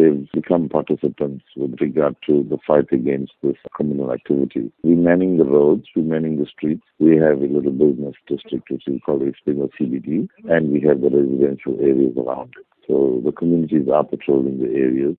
they've become participants with regard to the fight against this criminal activity. We're manning the roads, we're manning the streets. We have a little business district which we call Isipingo CBD and we have the residential areas around it. So the communities are patrolling the areas